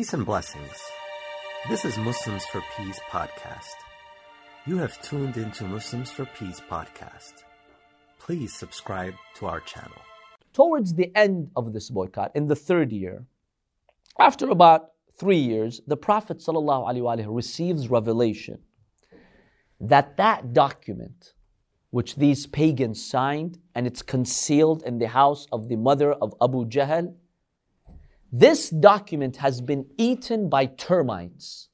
Peace and blessings. This is Muslims for Peace podcast. You have tuned into Muslims for Peace podcast. Please subscribe to our channel. Towards the end of this boycott, in the third year, after about three years, the Prophet ﷺ receives revelation that that document which these pagans signed and it's concealed in the house of the mother of Abu Jahl, this document has been eaten by termites.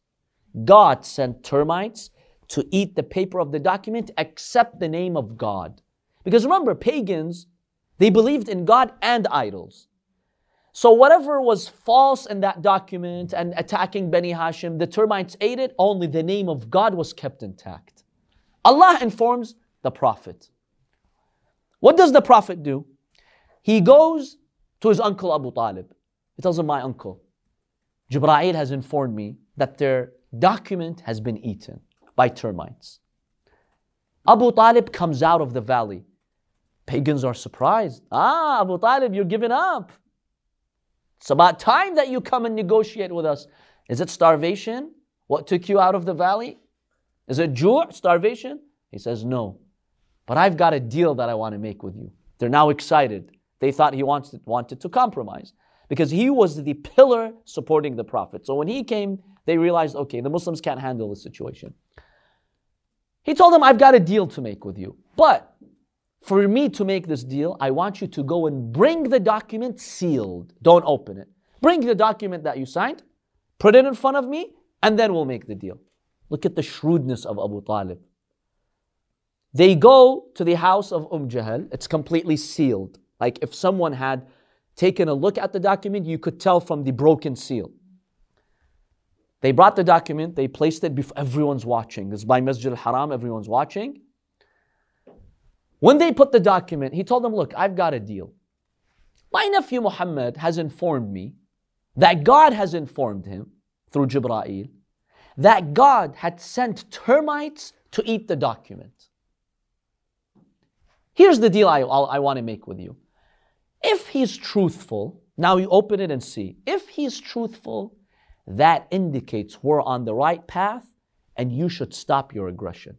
God sent termites to eat the paper of the document except the name of God. Because remember, pagans, they believed in God and idols. So whatever was false in that document and attacking Beni Hashim, the termites ate it, only the name of God was kept intact. Allah informs the Prophet. What does the Prophet do? He goes to his uncle Abu Talib. He tells him, My uncle, Jibra'il has informed me that their document has been eaten by termites. Abu Talib comes out of the valley. Pagans are surprised. Ah, Abu Talib, you're giving up. It's about time that you come and negotiate with us. Is it starvation? What took you out of the valley? Is it ju' starvation? He says, No. But I've got a deal that I want to make with you. They're now excited. They thought he wanted, wanted to compromise because he was the pillar supporting the Prophet. So when he came, they realized, okay, the Muslims can't handle the situation. He told them, I've got a deal to make with you. But for me to make this deal, I want you to go and bring the document sealed. Don't open it. Bring the document that you signed, put it in front of me, and then we'll make the deal. Look at the shrewdness of Abu Talib. They go to the house of Umm Jahl. It's completely sealed. Like if someone had taken a look at the document, you could tell from the broken seal. They brought the document, they placed it before everyone's watching. It's by Masjid al Haram, everyone's watching. When they put the document, he told them, Look, I've got a deal. My nephew Muhammad has informed me that God has informed him through Jibra'il that God had sent termites to eat the document. Here's the deal I, I want to make with you. If he's truthful, now you open it and see. If he's truthful, that indicates we're on the right path and you should stop your aggression.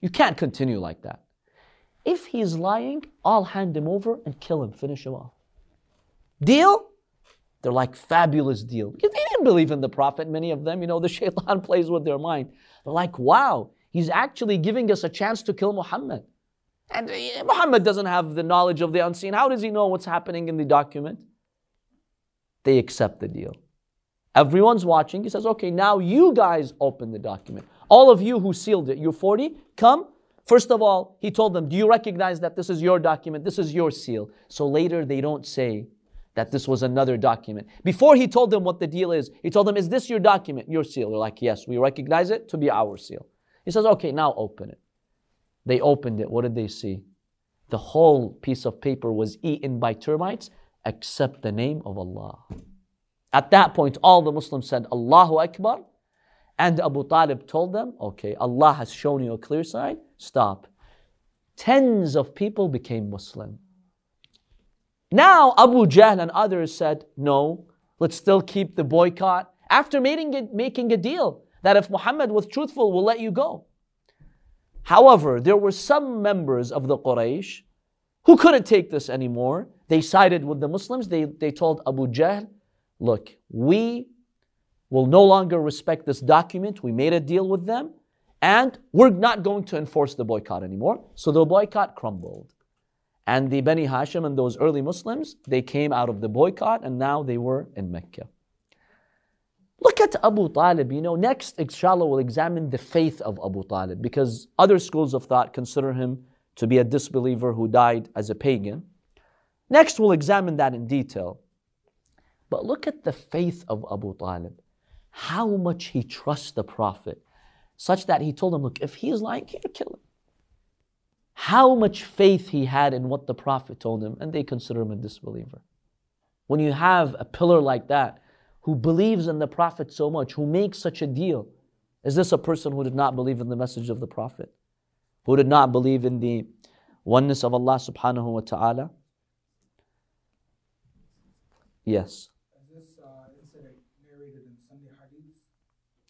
You can't continue like that. If he's lying, I'll hand him over and kill him, finish him off. Deal? They're like fabulous deal. Because they didn't believe in the Prophet, many of them. You know, the shaitan plays with their mind. They're like, wow, he's actually giving us a chance to kill Muhammad. And uh, Muhammad doesn't have the knowledge of the unseen. How does he know what's happening in the document? They accept the deal. Everyone's watching. He says, okay, now you guys open the document. All of you who sealed it, you're 40, come. First of all, he told them, do you recognize that this is your document? This is your seal. So later they don't say that this was another document. Before he told them what the deal is, he told them, is this your document, your seal? They're like, yes, we recognize it to be our seal. He says, okay, now open it. They opened it. What did they see? The whole piece of paper was eaten by termites except the name of Allah. At that point, all the Muslims said, Allahu Akbar. And Abu Talib told them, okay, Allah has shown you a clear sign, stop. Tens of people became Muslim. Now Abu Jahl and others said, no, let's still keep the boycott. After making, making a deal that if Muhammad was truthful, we'll let you go. However, there were some members of the Quraysh who couldn't take this anymore. They sided with the Muslims. They, they told Abu Jahl, look, we will no longer respect this document. We made a deal with them, and we're not going to enforce the boycott anymore. So the boycott crumbled. And the Bani Hashim and those early Muslims, they came out of the boycott and now they were in Mecca. Look at Abu Talib. You know, next, inshallah, we'll examine the faith of Abu Talib because other schools of thought consider him to be a disbeliever who died as a pagan. Next, we'll examine that in detail. But look at the faith of Abu Talib. How much he trusts the Prophet, such that he told him, Look, if he is lying, here, kill him. How much faith he had in what the Prophet told him, and they consider him a disbeliever. When you have a pillar like that, who believes in the Prophet so much, who makes such a deal? Is this a person who did not believe in the message of the Prophet? Who did not believe in the oneness of Allah subhanahu wa ta'ala? Yes. This?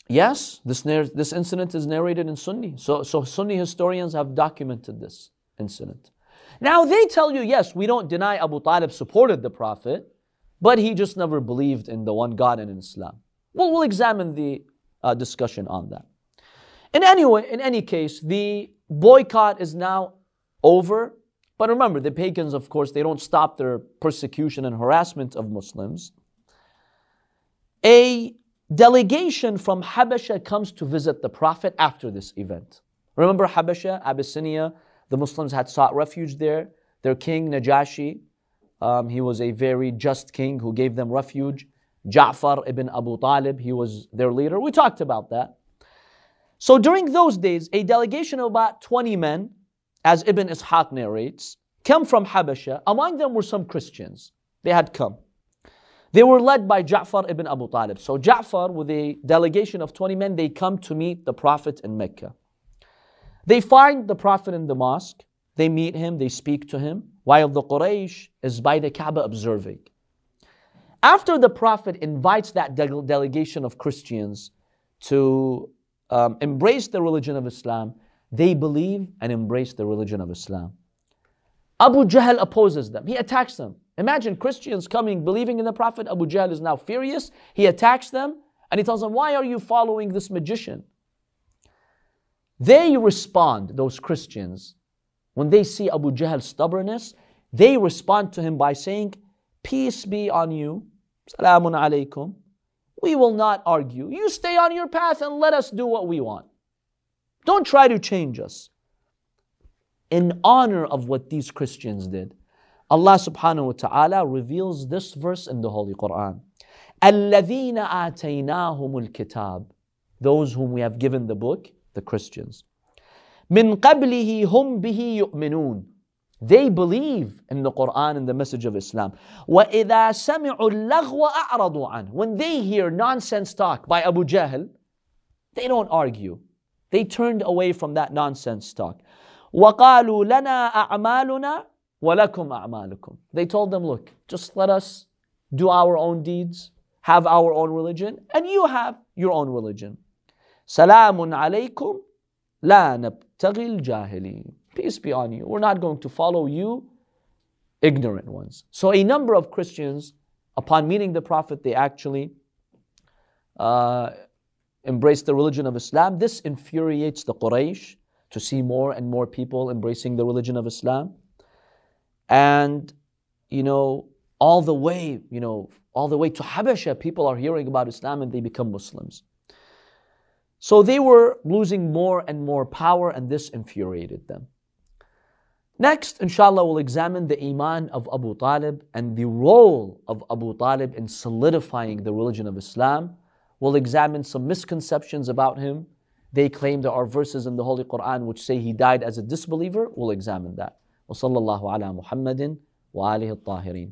Yes, this, nar- this incident is narrated in Sunni. So, so Sunni historians have documented this incident. Now they tell you, yes, we don't deny Abu Talib supported the Prophet, but he just never believed in the one God and in Islam. Well, we'll examine the uh, discussion on that. In any way, in any case, the boycott is now over. But remember, the pagans, of course, they don't stop their persecution and harassment of Muslims. A delegation from Habasha comes to visit the Prophet after this event. Remember Habasha, Abyssinia, the Muslims had sought refuge there. Their king, Najashi, um, he was a very just king who gave them refuge. Ja'far ibn Abu Talib, he was their leader. We talked about that. So during those days, a delegation of about 20 men, as Ibn Ishaq narrates, come from Habasha. Among them were some Christians. They had come. They were led by Ja'far ibn Abu Talib. So Ja'far, with a delegation of 20 men, they come to meet the Prophet in Mecca. They find the Prophet in the mosque. They meet him, they speak to him, while the Quraysh is by the Kaaba observing. After the Prophet invites that de- delegation of Christians to um, embrace the religion of Islam, they believe and embrace the religion of Islam. Abu Jahl opposes them. He attacks them. Imagine Christians coming, believing in the Prophet. Abu Jahl is now furious. He attacks them and he tells them, Why are you following this magician? They respond, those Christians, when they see Abu Jahl's stubbornness, they respond to him by saying, Peace be on you. Salamun alaykum. We will not argue. You stay on your path and let us do what we want. Don't try to change us. In honor of what these Christians did, Allah subhanahu wa ta'ala reveals this verse in the Holy Quran. الَّذِينَ آتَيْنَاهُمُ الْكِتَابِ Those whom we have given the book, the Christians. مِن قَبْلِهِ هُمْ بِهِ يُؤْمِنُونَ They believe in the Quran and the message of Islam. وَإِذَا سَمِعُوا اللَّغْوَ أَعْرَضُوا عَنْهُ When they hear nonsense talk by Abu Jahl, they don't argue. They turned away from that nonsense talk. وَقَالُوا لَنَا أَعْمَالُنَا وَلَكُمْ أَعْمَالُكُمْ They told them, look, just let us do our own deeds, have our own religion, and you have your own religion. سَلَامٌ عَلَيْكُمْ لا nabtagil jahili. Peace be on you. We're not going to follow you, ignorant ones. So a number of Christians, upon meeting the Prophet, they actually uh, embrace the religion of Islam. This infuriates the Quraysh to see more and more people embracing the religion of Islam. And, you know, all the way, you know, all the way to Habesha, people are hearing about Islam and they become Muslims. So they were losing more and more power, and this infuriated them. Next, inshallah, we'll examine the Iman of Abu Talib and the role of Abu Talib in solidifying the religion of Islam. We'll examine some misconceptions about him. They claim there are verses in the Holy Quran which say he died as a disbeliever. We'll examine that. وصلى الله على محمد وآله الطاهرين